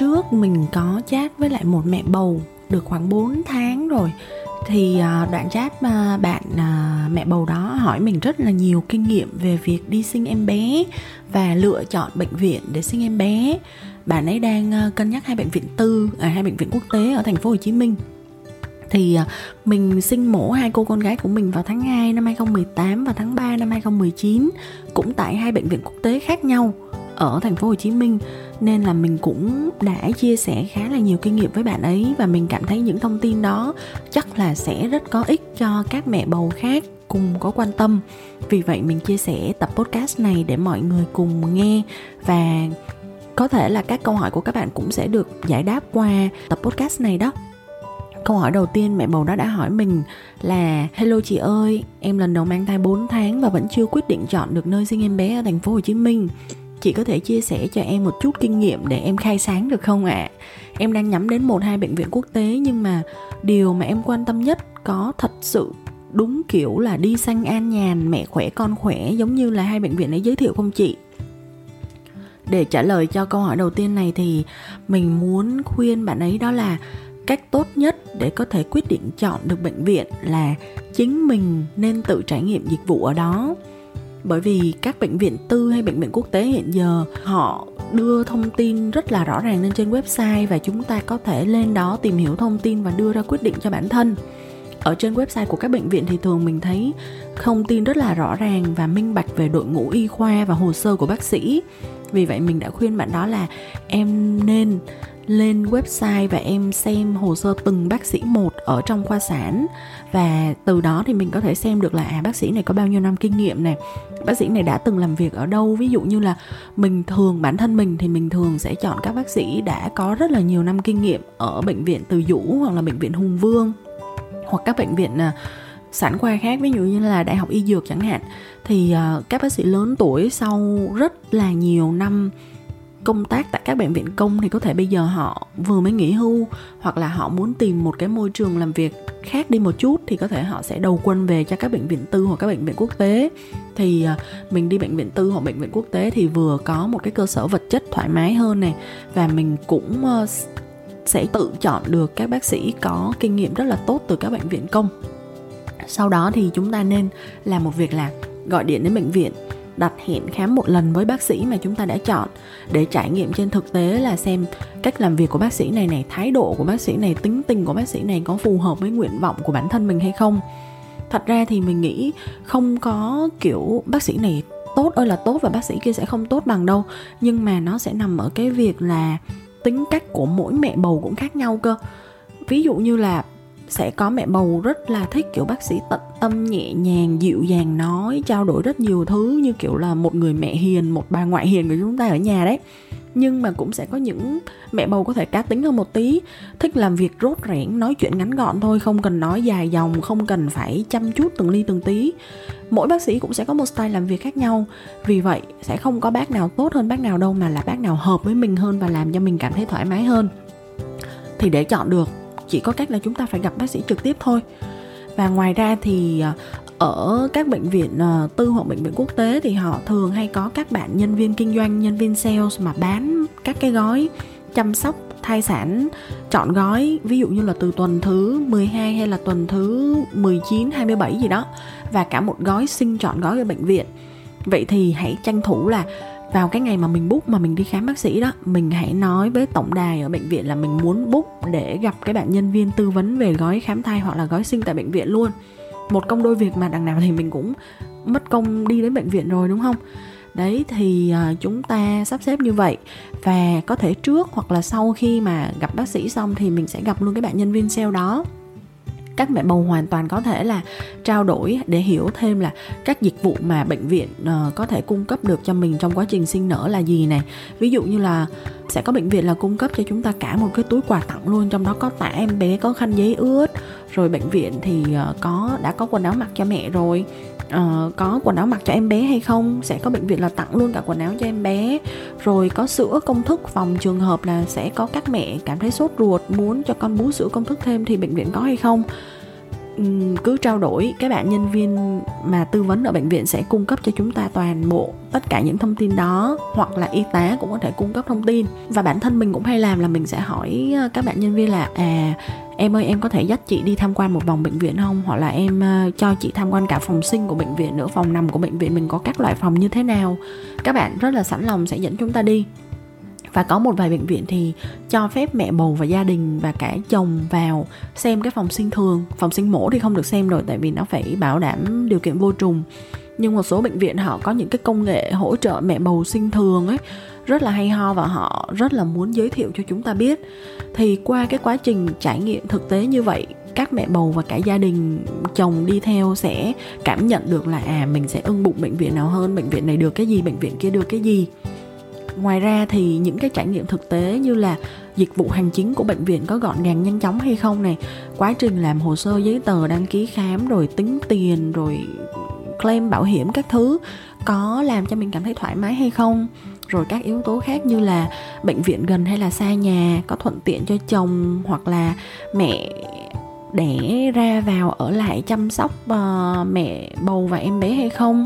Trước mình có chat với lại một mẹ bầu được khoảng 4 tháng rồi, thì à, đoạn chat mà bạn à, mẹ bầu đó hỏi mình rất là nhiều kinh nghiệm về việc đi sinh em bé và lựa chọn bệnh viện để sinh em bé. Bạn ấy đang à, cân nhắc hai bệnh viện tư ở hai bệnh viện quốc tế ở thành phố Hồ Chí Minh. Thì mình sinh mổ hai cô con gái của mình vào tháng 2 năm 2018 và tháng 3 năm 2019 cũng tại hai bệnh viện quốc tế khác nhau ở thành phố Hồ Chí Minh nên là mình cũng đã chia sẻ khá là nhiều kinh nghiệm với bạn ấy và mình cảm thấy những thông tin đó chắc là sẽ rất có ích cho các mẹ bầu khác cùng có quan tâm. Vì vậy mình chia sẻ tập podcast này để mọi người cùng nghe và có thể là các câu hỏi của các bạn cũng sẽ được giải đáp qua tập podcast này đó. Câu hỏi đầu tiên mẹ bầu đó đã hỏi mình là Hello chị ơi, em lần đầu mang thai 4 tháng và vẫn chưa quyết định chọn được nơi sinh em bé ở thành phố Hồ Chí Minh chị có thể chia sẻ cho em một chút kinh nghiệm để em khai sáng được không ạ à? em đang nhắm đến một hai bệnh viện quốc tế, nhưng mà điều mà em quan tâm nhất có thật sự đúng kiểu là đi sang an nhàn, mẹ khỏe, con khỏe, giống như là hai bệnh viện ấy giới thiệu không chị để trả lời cho câu hỏi đầu tiên này thì mình muốn khuyên bạn ấy đó là cách tốt nhất để có thể quyết định chọn được bệnh viện là chính mình nên tự trải nghiệm dịch vụ ở đó bởi vì các bệnh viện tư hay bệnh viện quốc tế hiện giờ, họ đưa thông tin rất là rõ ràng lên trên website và chúng ta có thể lên đó tìm hiểu thông tin và đưa ra quyết định cho bản thân. Ở trên website của các bệnh viện thì thường mình thấy thông tin rất là rõ ràng và minh bạch về đội ngũ y khoa và hồ sơ của bác sĩ. Vì vậy mình đã khuyên bạn đó là em nên lên website và em xem hồ sơ từng bác sĩ một ở trong khoa sản. Và từ đó thì mình có thể xem được là à bác sĩ này có bao nhiêu năm kinh nghiệm này bác sĩ này đã từng làm việc ở đâu? Ví dụ như là mình thường, bản thân mình thì mình thường sẽ chọn các bác sĩ đã có rất là nhiều năm kinh nghiệm ở bệnh viện từ dũ hoặc là bệnh viện hùng vương hoặc các bệnh viện à, sản khoa khác, ví dụ như là đại học y dược chẳng hạn. Thì à, các bác sĩ lớn tuổi sau rất là nhiều năm công tác tại các bệnh viện công thì có thể bây giờ họ vừa mới nghỉ hưu hoặc là họ muốn tìm một cái môi trường làm việc khác đi một chút thì có thể họ sẽ đầu quân về cho các bệnh viện tư hoặc các bệnh viện quốc tế. Thì à, mình đi bệnh viện tư hoặc bệnh viện quốc tế thì vừa có một cái cơ sở vật chất thoải mái hơn này và mình cũng ờ, sẽ tự chọn được các bác sĩ có kinh nghiệm rất là tốt từ các bệnh viện công. Sau đó thì chúng ta nên làm một việc là gọi điện đến bệnh viện đặt hẹn khám một lần với bác sĩ mà chúng ta đã chọn để trải nghiệm trên thực tế là xem cách làm việc của bác sĩ này này thái độ của bác sĩ này, tính tình của bác sĩ này có phù hợp với nguyện vọng của bản thân mình hay không. Thật ra thì mình nghĩ không có kiểu bác sĩ này tốt ơi là tốt và bác sĩ kia sẽ không tốt bằng đâu, nhưng mà nó sẽ nằm ở cái việc là tính cách của mỗi mẹ bầu cũng khác nhau cơ. Ví dụ như là sẽ có mẹ bầu rất là thích, kiểu, bác sĩ tận tâm, nhẹ nhàng, dịu dàng nói, trao đổi rất nhiều thứ, như kiểu là một người mẹ hiền, một bà ngoại hiền của chúng ta ở nhà đấy. Nhưng mà cũng sẽ có những mẹ bầu có thể cá tính hơn một tí, thích làm việc rốt rẽn nói chuyện ngắn gọn thôi, không cần nói dài dòng, không cần phải chăm chút từng ly từng tí. Mỗi bác sĩ cũng sẽ có một style làm việc khác nhau, vì vậy sẽ không có bác nào tốt hơn bác nào đâu, mà là bác nào hợp với mình hơn và làm cho mình cảm thấy thoải mái hơn. Thì để chọn được chỉ có cách là chúng ta phải gặp bác sĩ trực tiếp thôi và ngoài ra thì à, ở các bệnh viện à, tư hoặc bệnh viện quốc tế thì họ thường hay có các bạn nhân viên kinh doanh, nhân viên sales mà bán các cái gói chăm sóc thai sản chọn gói ví dụ như là từ tuần thứ 12 hay là tuần thứ 19, 27 gì đó và cả một gói sinh chọn gói ở bệnh viện. Vậy thì hãy tranh thủ là vào cái ngày mà mình book, mà mình đi khám bác sĩ đó, mình hãy nói với tổng đài ở bệnh viện là mình muốn book để gặp cái bạn nhân viên tư vấn về gói khám thai hoặc là gói sinh tại bệnh viện luôn. Một công đôi việc mà đằng nào thì mình cũng mất công đi đến bệnh viện rồi, đúng không? Đấy, thì à, chúng ta sắp xếp như vậy. Và có thể trước hoặc là sau khi mà gặp bác sĩ xong thì mình sẽ gặp luôn cái bạn nhân viên sale đó các mẹ bầu hoàn toàn có thể là trao đổi để hiểu thêm là các dịch vụ mà bệnh viện uh, có thể cung cấp được cho mình trong quá trình sinh nở là gì này. Ví dụ như là sẽ có bệnh viện là cung cấp cho chúng ta cả một cái túi quà tặng luôn trong đó có tả em bé có khăn giấy ướt rồi bệnh viện thì uh, có đã có quần áo mặc cho mẹ rồi uh, có quần áo mặc cho em bé hay không? Sẽ có bệnh viện là tặng luôn cả quần áo cho em bé. Rồi có sữa công thức phòng trường hợp là sẽ có các mẹ cảm thấy sốt ruột muốn cho con bú sữa công thức thêm thì bệnh viện có hay không? Cứ trao đổi. Các bạn nhân viên mà tư vấn ở bệnh viện sẽ cung cấp cho chúng ta toàn bộ tất cả những thông tin đó hoặc là y tá cũng có thể cung cấp thông tin. Và bản thân mình cũng hay làm là mình sẽ hỏi ờ, các bạn nhân viên là à em ơi em có thể dắt chị đi tham quan một vòng bệnh viện không? Hoặc là em uh, cho chị tham quan cả phòng sinh của bệnh viện nữa phòng nằm của bệnh viện mình có các loại phòng như thế nào? Các bạn rất là sẵn lòng sẽ dẫn chúng ta đi. Và có một vài bệnh viện thì cho phép mẹ bầu và gia đình và cả chồng vào xem cái phòng sinh thường. Phòng sinh mổ thì không được xem rồi tại vì nó phải bảo đảm điều kiện vô trùng. Nhưng một số bệnh viện họ có những cái công nghệ hỗ trợ mẹ bầu sinh thường ấy rất là hay ho và họ rất là muốn giới thiệu cho chúng ta biết. Thì qua cái quá trình trải nghiệm thực tế như vậy, các mẹ bầu và cả gia đình chồng đi theo sẽ cảm nhận được là à mình sẽ ưng bụng bệnh viện nào hơn, bệnh viện này được cái gì, bệnh viện kia được cái gì. Ngoài ra thì những cái trải nghiệm thực tế như là dịch vụ hành chính của bệnh viện có gọn gàng nhanh chóng hay không này, quá trình làm hồ sơ giấy tờ đăng ký khám rồi tính tiền rồi claim bảo hiểm các thứ có làm cho mình cảm thấy thoải mái hay không? Rồi các yếu tố khác như là bệnh viện gần hay là xa nhà có thuận tiện cho chồng hoặc là mẹ đẻ ra vào ở lại chăm sóc uh, mẹ bầu và em bé hay không.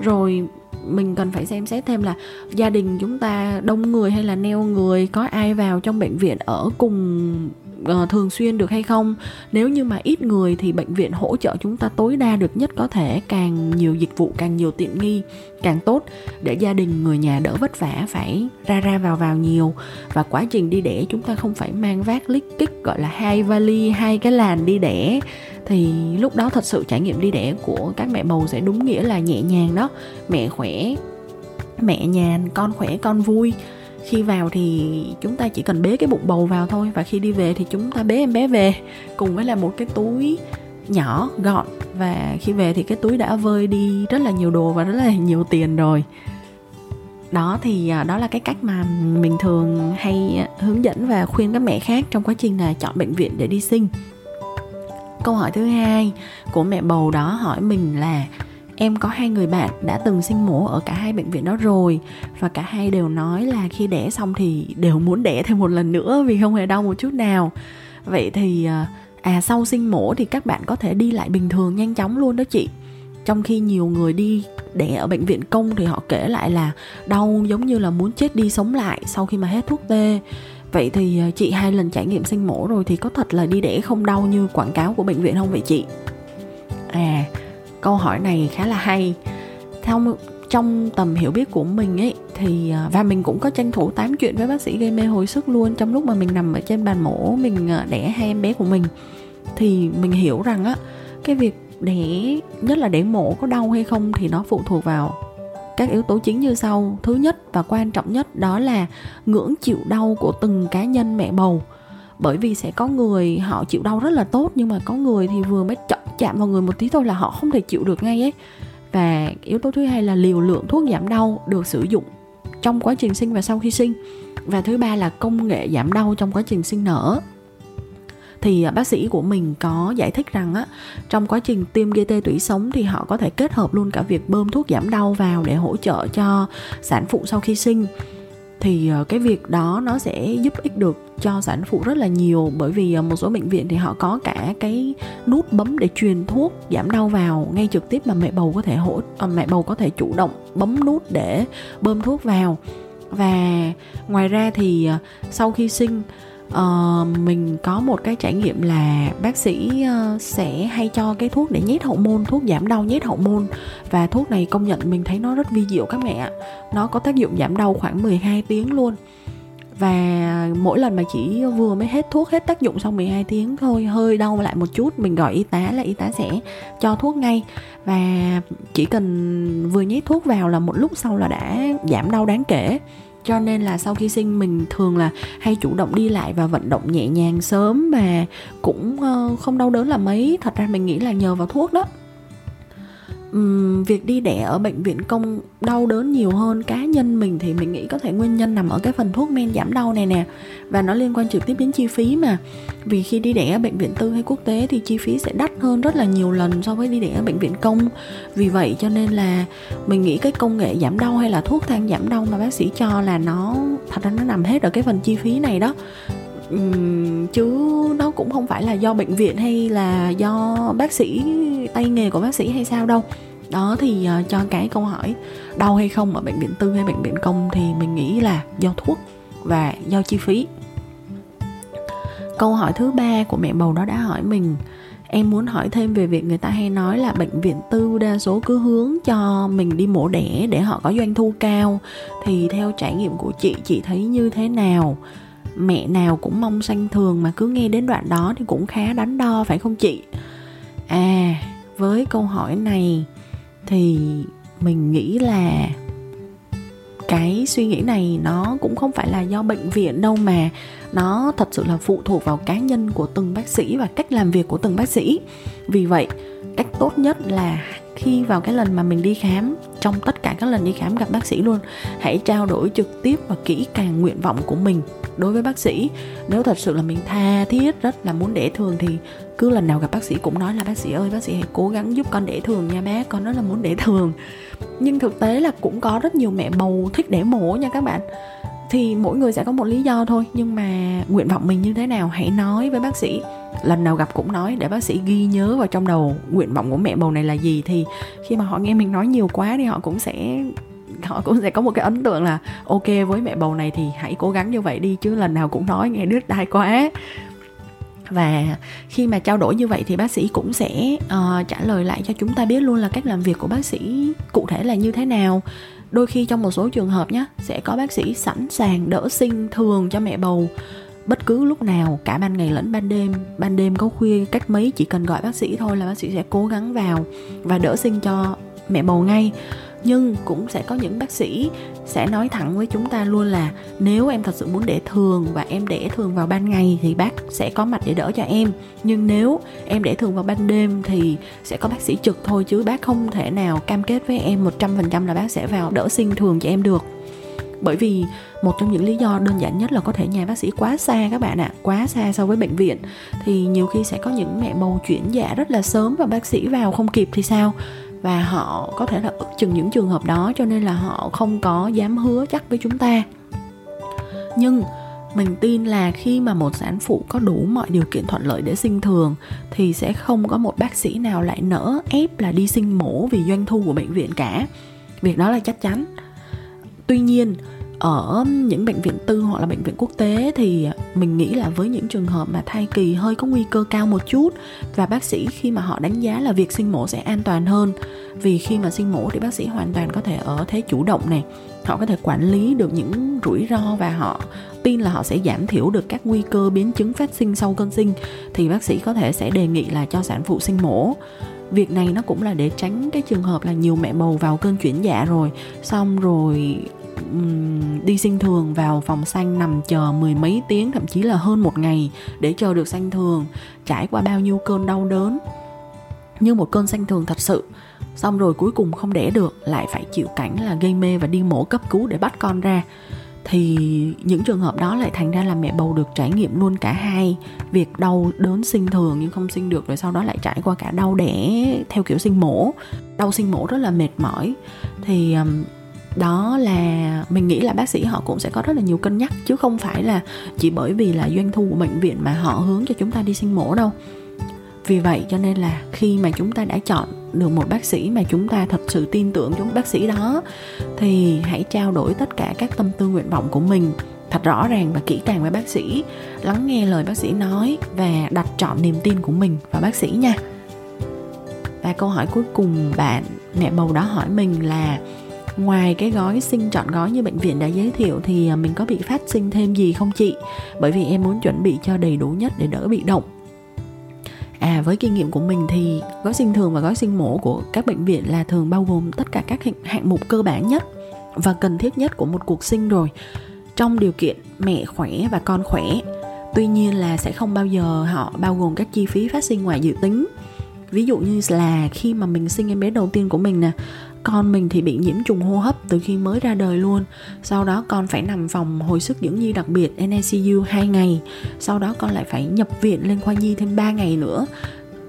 Rồi mình cần phải xem xét thêm là gia đình chúng ta đông người hay là neo người có ai vào trong bệnh viện ở cùng uh, thường xuyên được hay không? Nếu như mà ít người thì bệnh viện hỗ trợ chúng ta tối đa được nhất có thể càng nhiều dịch vụ càng nhiều tiện nghi càng tốt. Để gia đình người nhà đỡ vất vả phải ra ra vào vào nhiều. Và quá trình đi đẻ chúng ta không phải mang vác lít kích gọi là hai vali hai cái làn đi đẻ. Thì lúc đó thật sự trải nghiệm đi đẻ của các mẹ bầu sẽ đúng nghĩa là nhẹ nhàng đó. Mẹ khỏe mẹ nhàn con khỏe con vui khi vào thì chúng ta chỉ cần bế cái bụng bầu vào thôi và khi đi về thì chúng ta bế em bé về, cùng với là một cái túi nhỏ, gọn. Và khi về thì cái túi đã vơi đi rất là nhiều đồ và rất là nhiều tiền rồi. Đó thì à, đó là cái cách mà mình thường hay hướng dẫn và khuyên các mẹ khác trong quá trình là chọn bệnh viện để đi sinh. Câu hỏi thứ hai của mẹ bầu đó hỏi mình là em có hai người bạn đã từng sinh mổ ở cả hai bệnh viện đó rồi. Và cả hai đều nói là khi đẻ xong thì đều muốn đẻ thêm một lần nữa vì không hề đau một chút nào. Vậy thì à, à, sau sinh mổ thì các bạn có thể đi lại bình thường nhanh chóng luôn đó chị. Trong khi nhiều người đi đẻ ở bệnh viện công thì họ kể lại là đau giống như là muốn chết đi sống lại sau khi mà hết thuốc tê. Vậy thì à, chị hai lần trải nghiệm sinh mổ rồi thì có thật là đi đẻ không đau như quảng cáo của bệnh viện không vậy chị? À câu hỏi này khá là hay. Theo trong tầm hiểu biết của mình ấy, thì à, và mình cũng có tranh thủ tám chuyện với bác sĩ gây mê hồi sức luôn trong lúc mà mình nằm ở trên bàn mổ mình à, đẻ hai em bé của mình. Thì mình hiểu rằng á, cái việc đẻ, nhất là đẻ mổ có đau hay không thì nó phụ thuộc vào các yếu tố chính như sau. Thứ nhất và quan trọng nhất đó là ngưỡng chịu đau của từng cá nhân mẹ bầu bởi vì sẽ có người họ chịu đau rất là tốt, nhưng mà có người thì vừa mới chạm vào người một tí thôi là họ không thể chịu được ngay ấy. Và yếu tố thứ hai là liều lượng thuốc giảm đau được sử dụng trong quá trình sinh và sau khi sinh. Và thứ ba là công nghệ giảm đau trong quá trình sinh nở. Thì à, bác sĩ của mình có giải thích rằng á, trong quá trình tiêm gây tê tủy sống thì họ có thể kết hợp luôn cả việc bơm thuốc giảm đau vào để hỗ trợ cho sản phụ sau khi sinh thì ờ, cái việc đó nó sẽ giúp ích được cho sản phụ rất là nhiều bởi vì ờ, một số bệnh viện thì họ có cả cái nút bấm để truyền thuốc giảm đau vào ngay trực tiếp mà mẹ bầu có thể hỗ ờ, mẹ bầu có thể chủ động bấm nút để bơm thuốc vào. Và ngoài ra thì sau khi sinh uh, mình có một cái trải nghiệm là bác sĩ uh, sẽ hay cho cái thuốc để nhét hậu môn thuốc giảm đau nhét hậu môn và thuốc này công nhận mình thấy nó rất vi diệu các mẹ ạ, nó có tác dụng giảm đau khoảng 12 tiếng luôn. Và mỗi lần mà chỉ vừa mới hết thuốc hết tác dụng xong 12 tiếng thôi hơi đau lại một chút mình gọi y tá là y tá sẽ cho thuốc ngay. Và chỉ cần vừa nhét thuốc vào là một lúc sau là đã giảm đau đáng kể cho nên là sau khi sinh mình thường là hay chủ động đi lại và vận động nhẹ nhàng sớm mà cũng ờ, không đau đớn là mấy. Thật ra mình nghĩ là nhờ vào thuốc đó um, việc đi đẻ ở bệnh viện công đau đớn nhiều hơn cá nhân mình thì mình nghĩ có thể nguyên nhân nằm ở cái phần thuốc men giảm đau này nè. Và nó liên quan trực tiếp đến chi phí mà. Vì khi đi đẻ ở bệnh viện tư hay quốc tế thì chi phí sẽ đắt hơn rất là nhiều lần so với đi đẻ ở bệnh viện công. Vì vậy cho nên là mình nghĩ cái công nghệ giảm đau hay là thuốc thang giảm đau mà bác sĩ cho là nó thật ra nó nằm hết ở cái phần chi phí này đó. Chứ nó cũng không phải là do bệnh viện hay là do bác sĩ tay nghề của bác sĩ hay sao đâu. Đó thì uh, cho cái câu hỏi đau hay không ở bệnh viện tư hay bệnh viện công thì mình nghĩ là do thuốc và do chi phí. Câu hỏi thứ ba của mẹ bầu đó đã hỏi mình em muốn hỏi thêm về việc người ta hay nói là bệnh viện tư đa số cứ hướng cho mình đi mổ đẻ để họ có doanh thu cao. Thì theo trải nghiệm của chị chị thấy như thế nào? Mẹ nào cũng mong sanh thường mà cứ nghe đến đoạn đó thì cũng khá đắn đo, phải không chị? À với câu hỏi này thì mình nghĩ là cái suy nghĩ này nó cũng không phải là do bệnh viện đâu mà nó thật sự là phụ thuộc vào cá nhân của từng bác sĩ và cách làm việc của từng bác sĩ. Vì vậy, cách tốt nhất là khi vào cái lần mà mình đi khám, trong tất cả các lần đi khám gặp bác sĩ luôn, hãy trao đổi trực tiếp và kỹ càng nguyện vọng của mình đối với bác sĩ. Nếu thật sự là mình tha thiết, rất là muốn đẻ thường thì cứ lần nào gặp bác sĩ cũng nói là, bác sĩ ơi, bác sĩ hãy cố gắng giúp con đẻ thường nha bé con rất là muốn đẻ thường. Nhưng thực tế là cũng có rất nhiều mẹ bầu thích đẻ mổ nha các bạn. Thì mỗi người sẽ có một lý do thôi, nhưng mà nguyện vọng mình như thế nào hãy nói với bác sĩ lần nào gặp cũng nói để bác sĩ ghi nhớ vào trong đầu nguyện vọng của mẹ bầu này là gì thì khi mà họ nghe mình nói nhiều quá thì họ cũng sẽ họ cũng sẽ có một cái ấn tượng là ok với mẹ bầu này thì hãy cố gắng như vậy đi chứ lần nào cũng nói nghe đứt đai quá. Và khi mà trao đổi như vậy thì bác sĩ cũng sẽ uh, trả lời lại cho chúng ta biết luôn là cách làm việc của bác sĩ cụ thể là như thế nào. Đôi khi trong một số trường hợp nhé sẽ có bác sĩ sẵn sàng đỡ sinh thường cho mẹ bầu bất cứ lúc nào, cả ban ngày lẫn ban đêm ban đêm có khuya cách mấy, chỉ cần gọi bác sĩ thôi là bác sĩ sẽ cố gắng vào và đỡ sinh cho mẹ bầu ngay. Nhưng cũng sẽ có những bác sĩ sẽ nói thẳng với chúng ta luôn là nếu em thật sự muốn đẻ thường và em đẻ thường vào ban ngày thì bác sẽ có mặt để đỡ cho em. Nhưng nếu em đẻ thường vào ban đêm thì sẽ có bác sĩ trực thôi chứ bác không thể nào cam kết với em 100% là bác sẽ vào đỡ sinh thường cho em được bởi vì một trong những lý do đơn giản nhất là có thể nhà bác sĩ quá xa các bạn ạ à, quá xa so với bệnh viện. Thì nhiều khi sẽ có những mẹ bầu chuyển dạ rất là sớm và bác sĩ vào không kịp thì sao? Và họ có thể là ức chừng những trường hợp đó cho nên là họ không có dám hứa chắc với chúng ta. Nhưng mình tin là khi mà một sản phụ có đủ mọi điều kiện thuận lợi để sinh thường thì sẽ không có một bác sĩ nào lại nỡ ép là đi sinh mổ vì doanh thu của bệnh viện cả. Việc đó là chắc chắn tuy nhiên, ở những bệnh viện tư hoặc là bệnh viện quốc tế thì mình nghĩ là với những trường hợp mà thai kỳ hơi có nguy cơ cao một chút và bác sĩ khi mà họ đánh giá là việc sinh mổ sẽ an toàn hơn, vì khi mà sinh mổ thì bác sĩ hoàn toàn có thể ở thế chủ động này, họ có thể quản lý được những rủi ro và họ tin là họ sẽ giảm thiểu được các nguy cơ biến chứng phát sinh sau cơn sinh, thì bác sĩ có thể sẽ đề nghị là cho sản phụ sinh mổ. Việc này nó cũng là để tránh cái trường hợp là nhiều mẹ bầu vào cơn chuyển dạ rồi, xong rồi đi sinh thường vào phòng xanh nằm chờ mười mấy tiếng, thậm chí là hơn một ngày để chờ được sanh thường. Trải qua bao nhiêu cơn đau đớn, như một cơn sanh thường thật sự. Xong rồi cuối cùng không đẻ được, lại phải chịu cảnh là gây mê và đi mổ cấp cứu để bắt con ra. Thì những trường hợp đó lại thành ra là mẹ bầu được trải nghiệm luôn cả hai việc đau đớn sinh thường nhưng không sinh được, rồi sau đó lại trải qua cả đau đẻ theo kiểu sinh mổ. Đau sinh mổ rất là mệt mỏi. Thì đó là mình nghĩ là bác sĩ họ cũng sẽ có rất là nhiều cân nhắc, chứ không phải là chỉ bởi vì là doanh thu của bệnh viện mà họ hướng cho chúng ta đi sinh mổ đâu. Vì vậy cho nên là khi mà chúng ta đã chọn được một bác sĩ mà chúng ta thật sự tin tưởng chúng bác sĩ đó, thì hãy trao đổi tất cả các tâm tư nguyện vọng của mình thật rõ ràng và kỹ càng với bác sĩ, lắng nghe lời bác sĩ nói và đặt chọn niềm tin của mình vào bác sĩ nha. Và câu hỏi cuối cùng bạn, mẹ bầu đó hỏi mình là ngoài cái gói sinh chọn gói như bệnh viện đã giới thiệu thì à, mình có bị phát sinh thêm gì không chị? Bởi vì em muốn chuẩn bị cho đầy đủ nhất để đỡ bị động. À với kinh nghiệm của mình thì gói sinh thường và gói sinh mổ của các bệnh viện là thường bao gồm tất cả các hạng mục cơ bản nhất và cần thiết nhất của một cuộc sinh rồi. Trong điều kiện mẹ khỏe và con khỏe, tuy nhiên là sẽ không bao giờ họ bao gồm các chi phí phát sinh ngoài dự tính. Ví dụ như là khi mà mình sinh em bé đầu tiên của mình nè con mình thì bị nhiễm trùng hô hấp từ khi mới ra đời luôn. Sau đó con phải nằm phòng hồi sức dưỡng nhi đặc biệt NICU 2 ngày. Sau đó con lại phải nhập viện lên khoa nhi thêm 3 ngày nữa.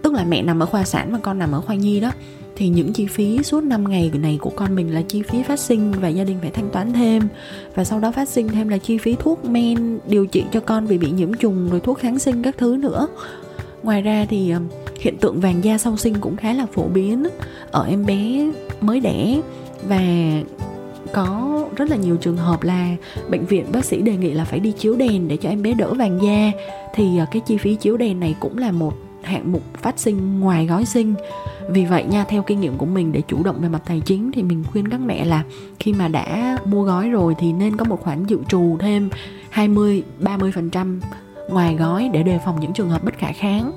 Tức là mẹ nằm ở khoa sản và con nằm ở khoa nhi đó. Thì những chi phí suốt 5 ngày này của con mình là chi phí phát sinh và gia đình phải thanh toán thêm. Và sau đó phát sinh thêm là chi phí thuốc men điều trị cho con vì bị nhiễm trùng, rồi thuốc kháng sinh các thứ nữa ngoài ra thì ờ, hiện tượng vàng da sau sinh cũng khá là phổ biến ở em bé mới đẻ và có rất là nhiều trường hợp là bệnh viện bác sĩ đề nghị là phải đi chiếu đèn để cho em bé đỡ vàng da. Thì ờ, cái chi phí chiếu đèn này cũng là một hạng mục phát sinh ngoài gói sinh. Vì vậy nha, theo kinh nghiệm của mình để chủ động về mặt tài chính thì mình khuyên các mẹ là khi mà đã mua gói rồi thì nên có một khoản dự trù thêm 20 30% ngoài gói để đề phòng những trường hợp bất khả kháng.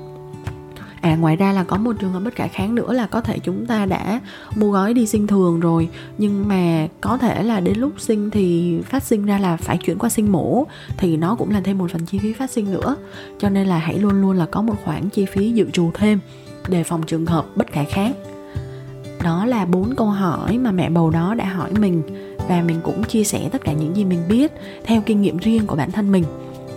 À ngoài ra là có một trường hợp bất khả kháng nữa là có thể chúng ta đã mua gói đi sinh thường rồi, nhưng mà có thể là đến lúc sinh thì phát sinh ra là phải chuyển qua sinh mổ, thì nó cũng là thêm một phần chi phí phát sinh nữa. Cho nên là hãy luôn luôn là có một khoản chi phí dự trù thêm đề phòng trường hợp bất khả kháng. Đó là bốn câu hỏi mà mẹ bầu đó đã hỏi mình và mình cũng chia sẻ tất cả những gì mình biết theo kinh nghiệm riêng của bản thân mình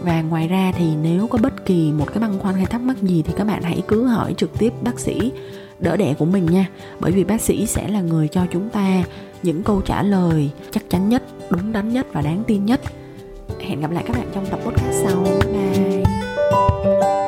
và ngoài ra thì nếu có bất kỳ một cái băn khoăn hay thắc mắc gì thì các bạn hãy cứ hỏi trực tiếp bác sĩ đỡ đẻ của mình nha. Bởi vì bác sĩ sẽ là người cho chúng ta những câu trả lời chắc chắn nhất, đúng đắn nhất và đáng tin nhất. Hẹn gặp lại các bạn trong tập podcast sau. Bye